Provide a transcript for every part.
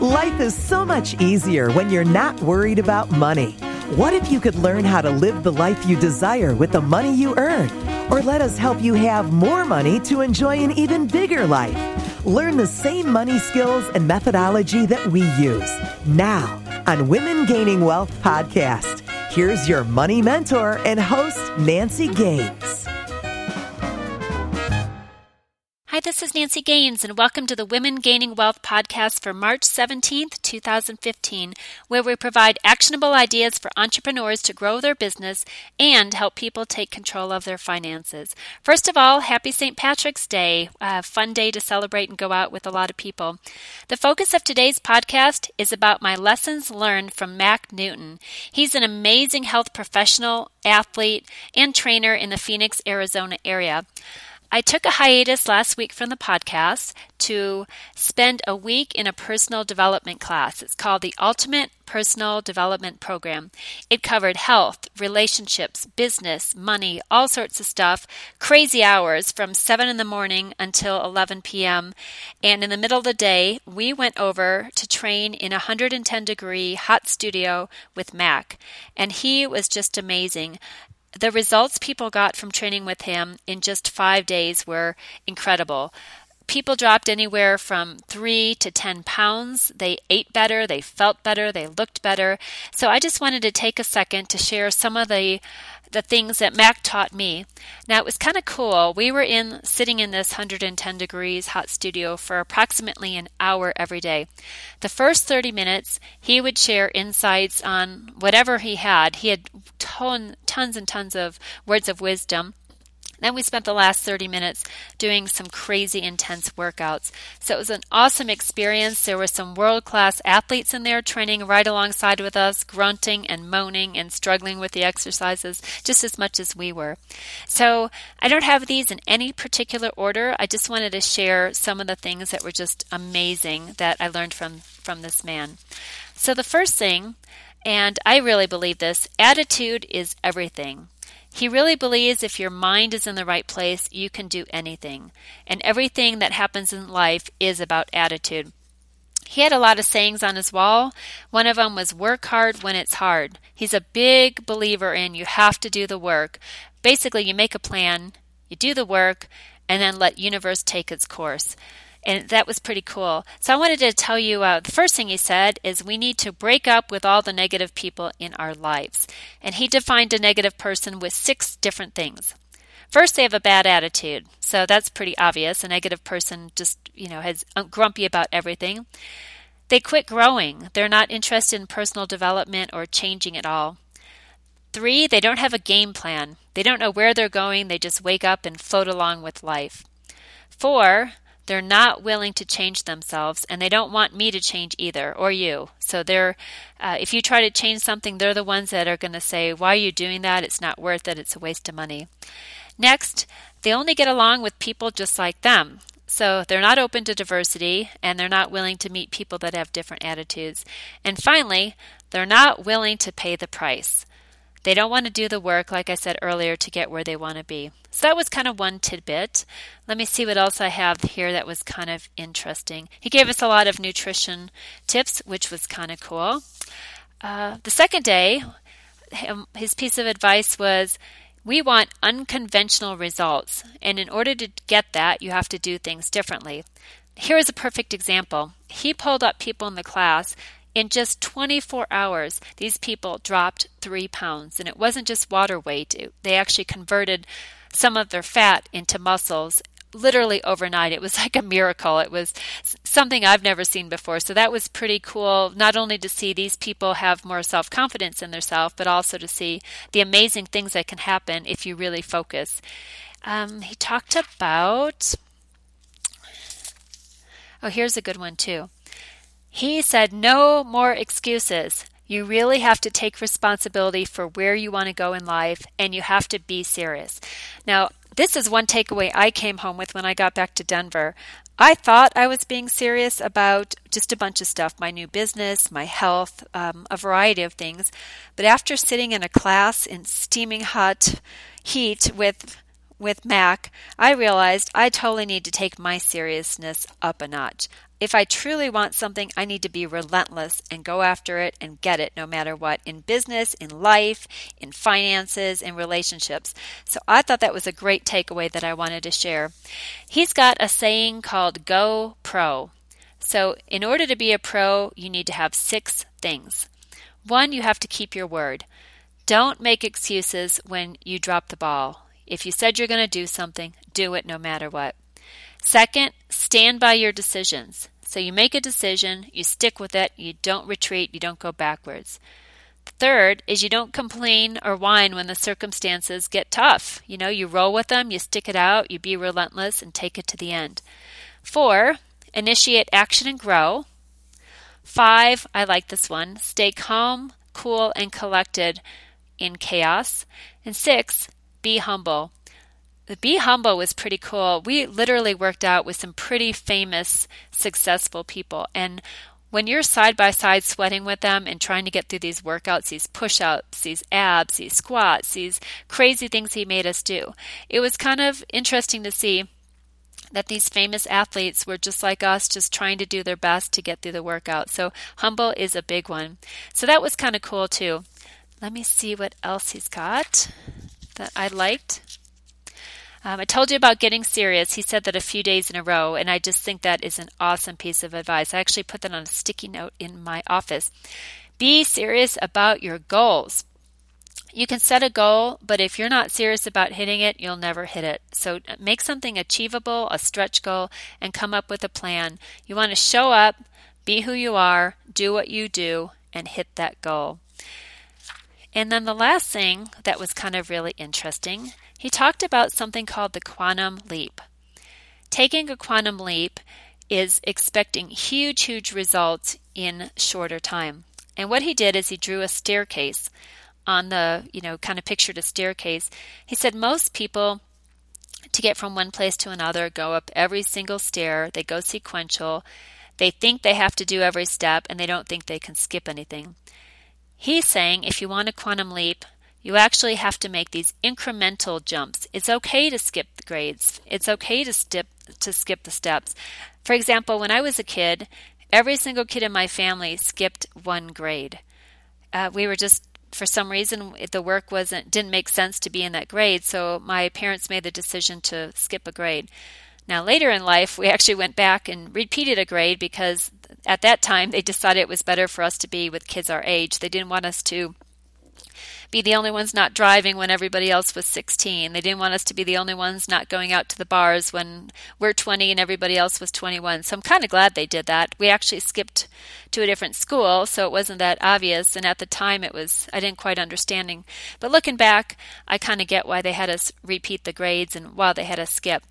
Life is so much easier when you're not worried about money. What if you could learn how to live the life you desire with the money you earn? Or let us help you have more money to enjoy an even bigger life. Learn the same money skills and methodology that we use now on Women Gaining Wealth podcast. Here's your money mentor and host, Nancy Gaines. This is Nancy Gaines, and welcome to the Women Gaining Wealth podcast for March 17th, 2015, where we provide actionable ideas for entrepreneurs to grow their business and help people take control of their finances. First of all, happy St. Patrick's Day, a fun day to celebrate and go out with a lot of people. The focus of today's podcast is about my lessons learned from Mack Newton. He's an amazing health professional, athlete, and trainer in the Phoenix, Arizona area. I took a hiatus last week from the podcast to spend a week in a personal development class. It's called the Ultimate Personal Development Program. It covered health, relationships, business, money, all sorts of stuff. Crazy hours from 7 in the morning until 11 p.m. And in the middle of the day, we went over to train in a 110 degree hot studio with Mack. And he was just amazing the results people got from training with him in just five days were incredible. People dropped anywhere from three to 10 pounds. They ate better, they felt better, they looked better. So I just wanted to take a second to share some of the the things that Mack taught me. Now it was kind of cool. We were in sitting in this 110 degrees hot studio for approximately an hour every day. The first 30 minutes, he would share insights on whatever he had. He had ton, tons and tons of words of wisdom. Then we spent the last 30 minutes doing some crazy intense workouts. So it was an awesome experience. There were some world class athletes in there training right alongside with us, grunting and moaning and struggling with the exercises just as much as we were. So I don't have these in any particular order. I just wanted to share some of the things that were just amazing that I learned from, from this man. So the first thing, and I really believe this attitude is everything. He really believes if your mind is in the right place, you can do anything. And everything that happens in life is about attitude. He had a lot of sayings on his wall. One of them was work hard when it's hard. He's a big believer in you have to do the work. Basically, you make a plan, you do the work, and then let universe take its course and that was pretty cool. So I wanted to tell you uh, the first thing he said is we need to break up with all the negative people in our lives. And he defined a negative person with six different things. First, they have a bad attitude. So that's pretty obvious. A negative person just, you know, has uh, grumpy about everything. They quit growing. They're not interested in personal development or changing at all. Three, they don't have a game plan. They don't know where they're going. They just wake up and float along with life. Four, they're not willing to change themselves, and they don't want me to change either, or you. So they're, uh, if you try to change something, they're the ones that are going to say, "Why are you doing that? It's not worth it. It's a waste of money." Next, they only get along with people just like them. So they're not open to diversity and they're not willing to meet people that have different attitudes. And finally, they're not willing to pay the price. They don't want to do the work, like I said earlier, to get where they want to be. So that was kind of one tidbit. Let me see what else I have here that was kind of interesting. He gave us a lot of nutrition tips, which was kind of cool. Uh, the second day, his piece of advice was we want unconventional results, and in order to get that, you have to do things differently. Here is a perfect example. He pulled up people in the class in just 24 hours, these people dropped three pounds. And it wasn't just water weight, it, they actually converted some of their fat into muscles literally overnight. It was like a miracle. It was something I've never seen before. So that was pretty cool, not only to see these people have more self confidence in themselves, but also to see the amazing things that can happen if you really focus. Um, he talked about. Oh, here's a good one, too. He said, No more excuses. You really have to take responsibility for where you want to go in life and you have to be serious. Now, this is one takeaway I came home with when I got back to Denver. I thought I was being serious about just a bunch of stuff my new business, my health, um, a variety of things. But after sitting in a class in steaming hot heat with with Mack, I realized I totally need to take my seriousness up a notch. If I truly want something, I need to be relentless and go after it and get it no matter what in business, in life, in finances, in relationships. So I thought that was a great takeaway that I wanted to share. He's got a saying called Go Pro. So, in order to be a pro, you need to have six things. One, you have to keep your word. Don't make excuses when you drop the ball. If you said you're going to do something, do it no matter what. Second, stand by your decisions. So you make a decision, you stick with it, you don't retreat, you don't go backwards. Third is you don't complain or whine when the circumstances get tough. You know, you roll with them, you stick it out, you be relentless and take it to the end. Four, initiate action and grow. Five, I like this one, stay calm, cool, and collected in chaos. And six, be humble. The Be Humble was pretty cool. We literally worked out with some pretty famous, successful people. And when you're side by side sweating with them and trying to get through these workouts, these push ups, these abs, these squats, these crazy things he made us do, it was kind of interesting to see that these famous athletes were just like us, just trying to do their best to get through the workout. So, humble is a big one. So, that was kind of cool too. Let me see what else he's got that I liked. Um, I told you about getting serious. He said that a few days in a row, and I just think that is an awesome piece of advice. I actually put that on a sticky note in my office. Be serious about your goals. You can set a goal, but if you're not serious about hitting it, you'll never hit it. So uh, make something achievable, a stretch goal, and come up with a plan. You want to show up, be who you are, do what you do, and hit that goal. And then the last thing that was kind of really interesting he talked about something called the quantum leap. Taking a quantum leap is expecting huge, huge results in shorter time. And what he did is he drew a staircase on the, you know, kind of pictured a staircase. He said most people to get from one place to another go up every single stair, they go sequential. They think they have to do every step and they don't think they can skip anything. He's saying if you want a quantum leap, you actually have to make these incremental jumps. It's okay to skip the grades. It's okay to skip to skip the steps. For example, when I was a kid, every single kid in my family skipped one grade. Uh, we were just for some reason the work wasn't didn't make sense to be in that grade, so my parents made the decision to skip a grade. Now later in life, we actually went back and repeated a grade because at that time they decided it was better for us to be with kids our age. They didn't want us to be the only ones not driving when everybody else was 16. They didn't want us to be the only ones not going out to the bars when we're 20 and everybody else was 21. So I'm kind of glad they did that. We actually skipped to a different school, so it wasn't that obvious. And at the time, it was, I didn't quite understanding. But looking back, I kind of get why they had us repeat the grades and why they had us skip.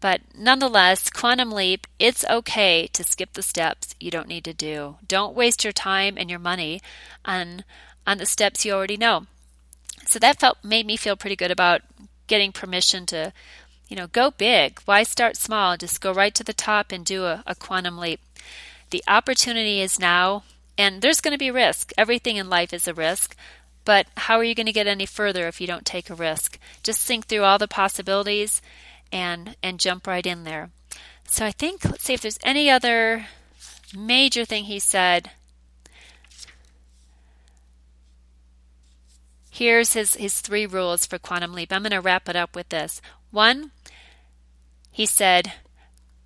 But nonetheless, Quantum Leap, it's okay to skip the steps you don't need to do. Don't waste your time and your money on on the steps you already know. So that felt made me feel pretty good about getting permission to, you know, go big. Why start small? Just go right to the top and do a, a quantum leap. The opportunity is now, and there's going to be risk. Everything in life is a risk. But how are you going to get any further if you don't take a risk? Just think through all the possibilities and and jump right in there. So I think let's see if there's any other major thing he said Here's his, his three rules for Quantum Leap. I'm going to wrap it up with this. One, he said,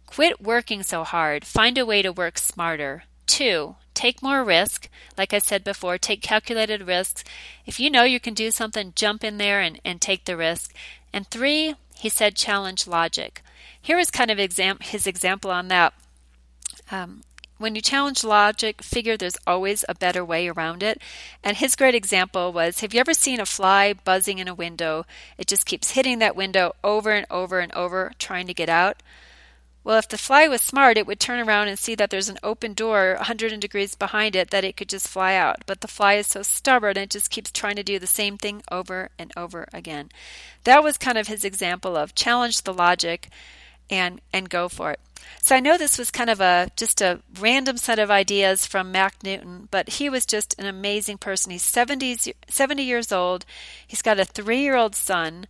quit working so hard. Find a way to work smarter. Two, take more risk. Like I said before, take calculated risks. If you know you can do something, jump in there and, and take the risk. And three, he said, challenge logic. Here is kind of exam- his example on that. Um, when you challenge logic, figure there's always a better way around it. And his great example was Have you ever seen a fly buzzing in a window? It just keeps hitting that window over and over and over, trying to get out. Well, if the fly was smart, it would turn around and see that there's an open door 100 degrees behind it that it could just fly out. But the fly is so stubborn, it just keeps trying to do the same thing over and over again. That was kind of his example of challenge the logic and and go for it. So I know this was kind of a just a random set of ideas from Mack Newton, but he was just an amazing person. He's 70, 70 years old. He's got a three year old son.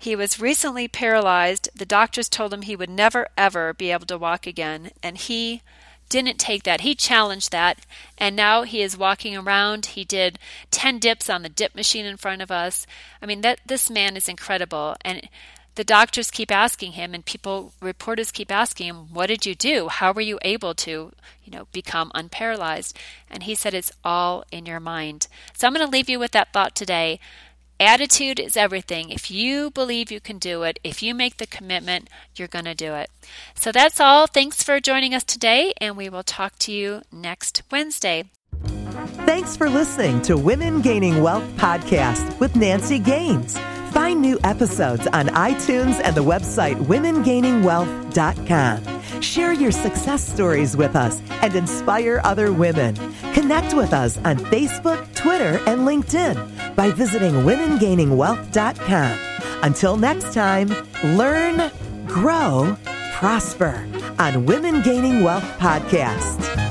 He was recently paralyzed. The doctors told him he would never, ever be able to walk again. And he didn't take that. He challenged that. And now he is walking around. He did 10 dips on the dip machine in front of us. I mean, that this man is incredible. And the doctors keep asking him and people reporters keep asking him what did you do how were you able to you know become unparalyzed and he said it's all in your mind so i'm going to leave you with that thought today Attitude is everything. If you believe you can do it, if you make the commitment, you're going to do it. So that's all. Thanks for joining us today, and we will talk to you next Wednesday. Thanks for listening to Women Gaining Wealth podcast with Nancy Gaines. Find new episodes on iTunes and the website womengainingwealth.com. Share your success stories with us and inspire other women. Connect with us on Facebook, Twitter, and LinkedIn by visiting womengainingwealth.com. Until next time, learn, grow, prosper on Women Gaining Wealth Podcast.